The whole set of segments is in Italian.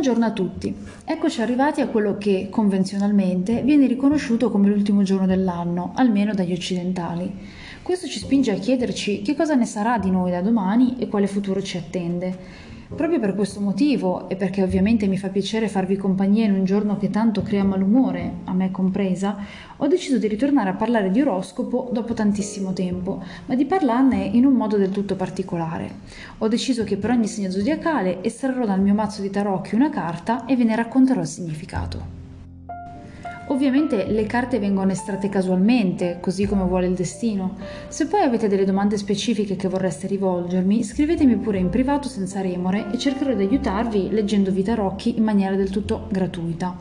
Buongiorno a tutti. Eccoci arrivati a quello che convenzionalmente viene riconosciuto come l'ultimo giorno dell'anno, almeno dagli occidentali. Questo ci spinge a chiederci che cosa ne sarà di noi da domani e quale futuro ci attende. Proprio per questo motivo, e perché ovviamente mi fa piacere farvi compagnia in un giorno che tanto crea malumore, a me compresa, ho deciso di ritornare a parlare di oroscopo dopo tantissimo tempo, ma di parlarne in un modo del tutto particolare. Ho deciso che per ogni segno zodiacale estrarrò dal mio mazzo di tarocchi una carta e ve ne racconterò il significato. Ovviamente le carte vengono estratte casualmente, così come vuole il destino. Se poi avete delle domande specifiche che vorreste rivolgermi, scrivetemi pure in privato senza remore e cercherò di aiutarvi leggendovi tarocchi in maniera del tutto gratuita.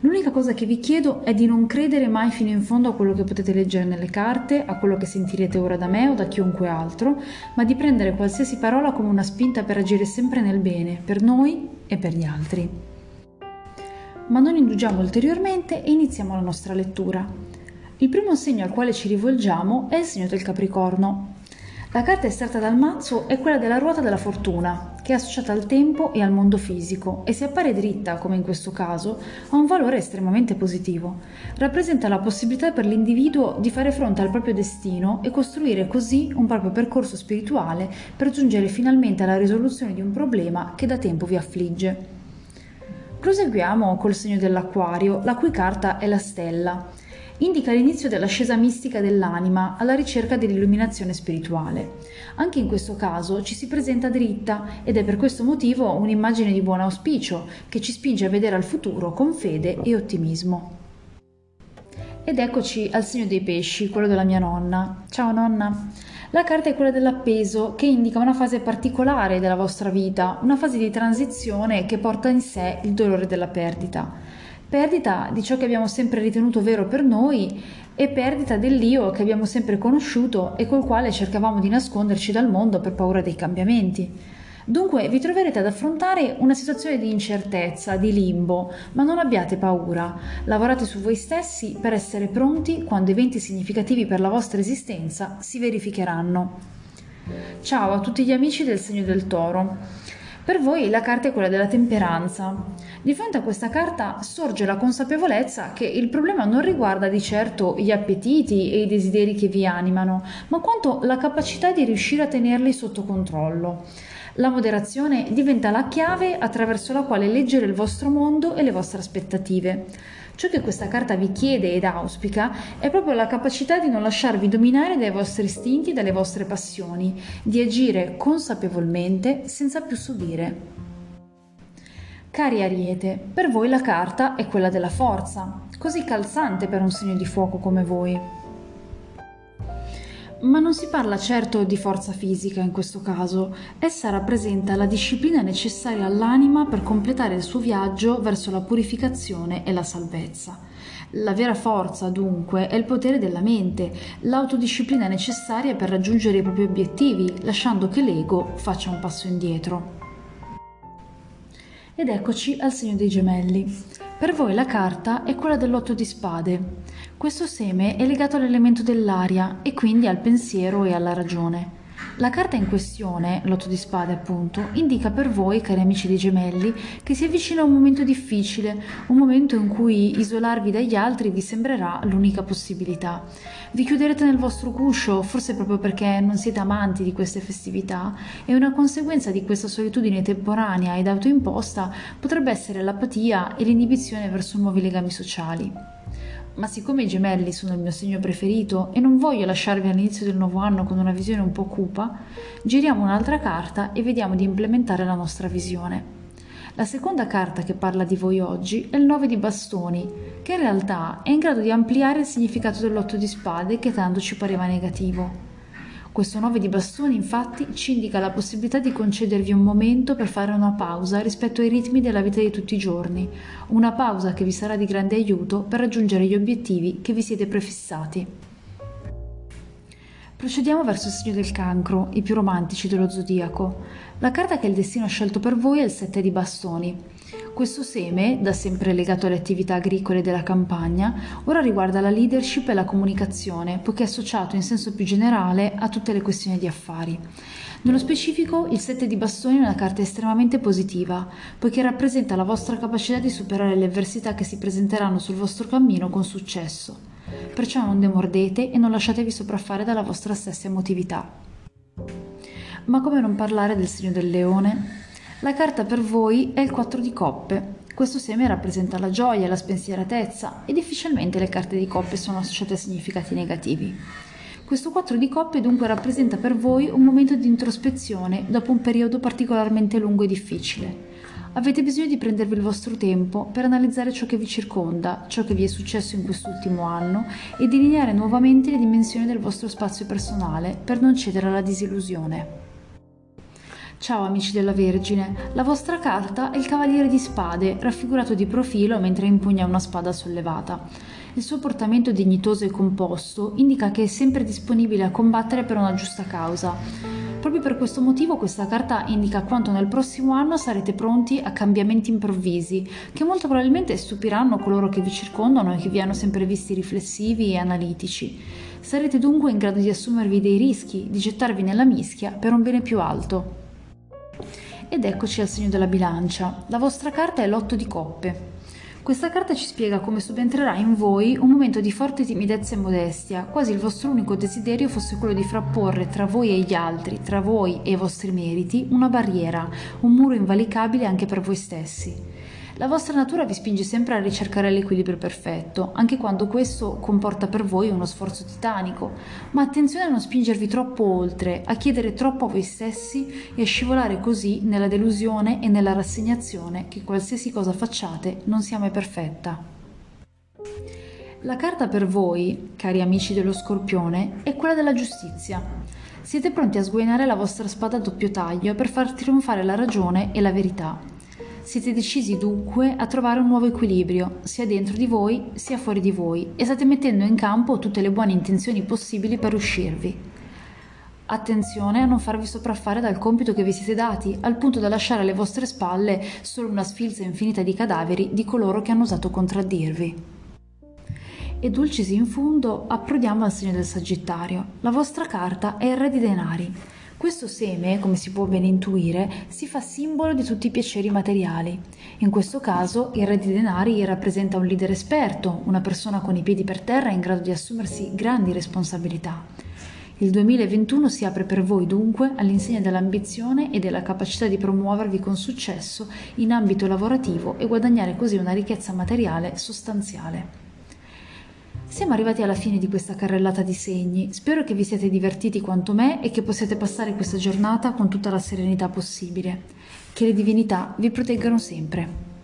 L'unica cosa che vi chiedo è di non credere mai fino in fondo a quello che potete leggere nelle carte, a quello che sentirete ora da me o da chiunque altro, ma di prendere qualsiasi parola come una spinta per agire sempre nel bene, per noi e per gli altri ma non indugiamo ulteriormente e iniziamo la nostra lettura. Il primo segno al quale ci rivolgiamo è il segno del Capricorno. La carta estratta dal mazzo è quella della ruota della fortuna, che è associata al tempo e al mondo fisico e se appare dritta, come in questo caso, ha un valore estremamente positivo. Rappresenta la possibilità per l'individuo di fare fronte al proprio destino e costruire così un proprio percorso spirituale per giungere finalmente alla risoluzione di un problema che da tempo vi affligge. Proseguiamo col segno dell'acquario, la cui carta è la stella. Indica l'inizio dell'ascesa mistica dell'anima alla ricerca dell'illuminazione spirituale. Anche in questo caso ci si presenta dritta ed è per questo motivo un'immagine di buon auspicio che ci spinge a vedere al futuro con fede e ottimismo. Ed eccoci al segno dei pesci, quello della mia nonna. Ciao nonna! La carta è quella dell'appeso, che indica una fase particolare della vostra vita, una fase di transizione che porta in sé il dolore della perdita. Perdita di ciò che abbiamo sempre ritenuto vero per noi e perdita dell'io che abbiamo sempre conosciuto e col quale cercavamo di nasconderci dal mondo per paura dei cambiamenti. Dunque vi troverete ad affrontare una situazione di incertezza, di limbo, ma non abbiate paura. Lavorate su voi stessi per essere pronti quando eventi significativi per la vostra esistenza si verificheranno. Ciao a tutti gli amici del segno del toro. Per voi la carta è quella della temperanza. Di fronte a questa carta sorge la consapevolezza che il problema non riguarda di certo gli appetiti e i desideri che vi animano, ma quanto la capacità di riuscire a tenerli sotto controllo. La moderazione diventa la chiave attraverso la quale leggere il vostro mondo e le vostre aspettative. Ciò che questa carta vi chiede ed auspica è proprio la capacità di non lasciarvi dominare dai vostri istinti e dalle vostre passioni, di agire consapevolmente senza più subire. Cari Ariete, per voi la carta è quella della forza, così calzante per un segno di fuoco come voi. Ma non si parla certo di forza fisica in questo caso, essa rappresenta la disciplina necessaria all'anima per completare il suo viaggio verso la purificazione e la salvezza. La vera forza, dunque, è il potere della mente, l'autodisciplina necessaria per raggiungere i propri obiettivi, lasciando che l'ego faccia un passo indietro. Ed eccoci al segno dei gemelli. Per voi la carta è quella dell'otto di spade. Questo seme è legato all'elemento dell'aria e quindi al pensiero e alla ragione. La carta in questione, l'otto di spade appunto, indica per voi, cari amici dei gemelli, che si avvicina un momento difficile, un momento in cui isolarvi dagli altri vi sembrerà l'unica possibilità. Vi chiuderete nel vostro guscio, forse proprio perché non siete amanti di queste festività, e una conseguenza di questa solitudine temporanea ed autoimposta potrebbe essere l'apatia e l'inibizione verso nuovi legami sociali ma siccome i gemelli sono il mio segno preferito e non voglio lasciarvi all'inizio del nuovo anno con una visione un po' cupa, giriamo un'altra carta e vediamo di implementare la nostra visione. La seconda carta che parla di voi oggi è il 9 di bastoni, che in realtà è in grado di ampliare il significato dell'otto di spade che tanto ci pareva negativo. Questo 9 di bastoni infatti ci indica la possibilità di concedervi un momento per fare una pausa rispetto ai ritmi della vita di tutti i giorni, una pausa che vi sarà di grande aiuto per raggiungere gli obiettivi che vi siete prefissati. Procediamo verso il segno del cancro, i più romantici dello zodiaco. La carta che il destino ha scelto per voi è il 7 di bastoni. Questo seme, da sempre legato alle attività agricole della campagna, ora riguarda la leadership e la comunicazione, poiché è associato in senso più generale a tutte le questioni di affari. Nello specifico, il 7 di bastoni è una carta estremamente positiva, poiché rappresenta la vostra capacità di superare le avversità che si presenteranno sul vostro cammino con successo. Perciò non demordete e non lasciatevi sopraffare dalla vostra stessa emotività. Ma come non parlare del segno del leone? La carta per voi è il 4 di coppe. Questo seme rappresenta la gioia, la spensieratezza e difficilmente le carte di coppe sono associate a significati negativi. Questo 4 di coppe dunque rappresenta per voi un momento di introspezione dopo un periodo particolarmente lungo e difficile. Avete bisogno di prendervi il vostro tempo per analizzare ciò che vi circonda, ciò che vi è successo in quest'ultimo anno e delineare nuovamente le dimensioni del vostro spazio personale per non cedere alla disillusione. Ciao amici della Vergine, la vostra carta è il Cavaliere di Spade, raffigurato di profilo mentre impugna una spada sollevata. Il suo portamento dignitoso e composto indica che è sempre disponibile a combattere per una giusta causa. Proprio per questo motivo questa carta indica quanto nel prossimo anno sarete pronti a cambiamenti improvvisi, che molto probabilmente stupiranno coloro che vi circondano e che vi hanno sempre visti riflessivi e analitici. Sarete dunque in grado di assumervi dei rischi, di gettarvi nella mischia per un bene più alto. Ed eccoci al segno della bilancia. La vostra carta è l'otto di coppe. Questa carta ci spiega come subentrerà in voi un momento di forte timidezza e modestia, quasi il vostro unico desiderio fosse quello di frapporre tra voi e gli altri, tra voi e i vostri meriti, una barriera, un muro invalicabile anche per voi stessi. La vostra natura vi spinge sempre a ricercare l'equilibrio perfetto, anche quando questo comporta per voi uno sforzo titanico, ma attenzione a non spingervi troppo oltre, a chiedere troppo a voi stessi e a scivolare così nella delusione e nella rassegnazione che qualsiasi cosa facciate non sia mai perfetta. La carta per voi, cari amici dello Scorpione, è quella della giustizia. Siete pronti a sguainare la vostra spada a doppio taglio per far trionfare la ragione e la verità. Siete decisi dunque a trovare un nuovo equilibrio, sia dentro di voi sia fuori di voi, e state mettendo in campo tutte le buone intenzioni possibili per uscirvi. Attenzione a non farvi sopraffare dal compito che vi siete dati, al punto da lasciare alle vostre spalle solo una sfilza infinita di cadaveri di coloro che hanno osato contraddirvi. E dulcis in fondo approdiamo al segno del Sagittario. La vostra carta è il Re di Denari. Questo seme, come si può ben intuire, si fa simbolo di tutti i piaceri materiali. In questo caso il re di denari rappresenta un leader esperto, una persona con i piedi per terra in grado di assumersi grandi responsabilità. Il 2021 si apre per voi dunque all'insegna dell'ambizione e della capacità di promuovervi con successo in ambito lavorativo e guadagnare così una ricchezza materiale sostanziale. Siamo arrivati alla fine di questa carrellata di segni, spero che vi siate divertiti quanto me e che possiate passare questa giornata con tutta la serenità possibile. Che le divinità vi proteggano sempre.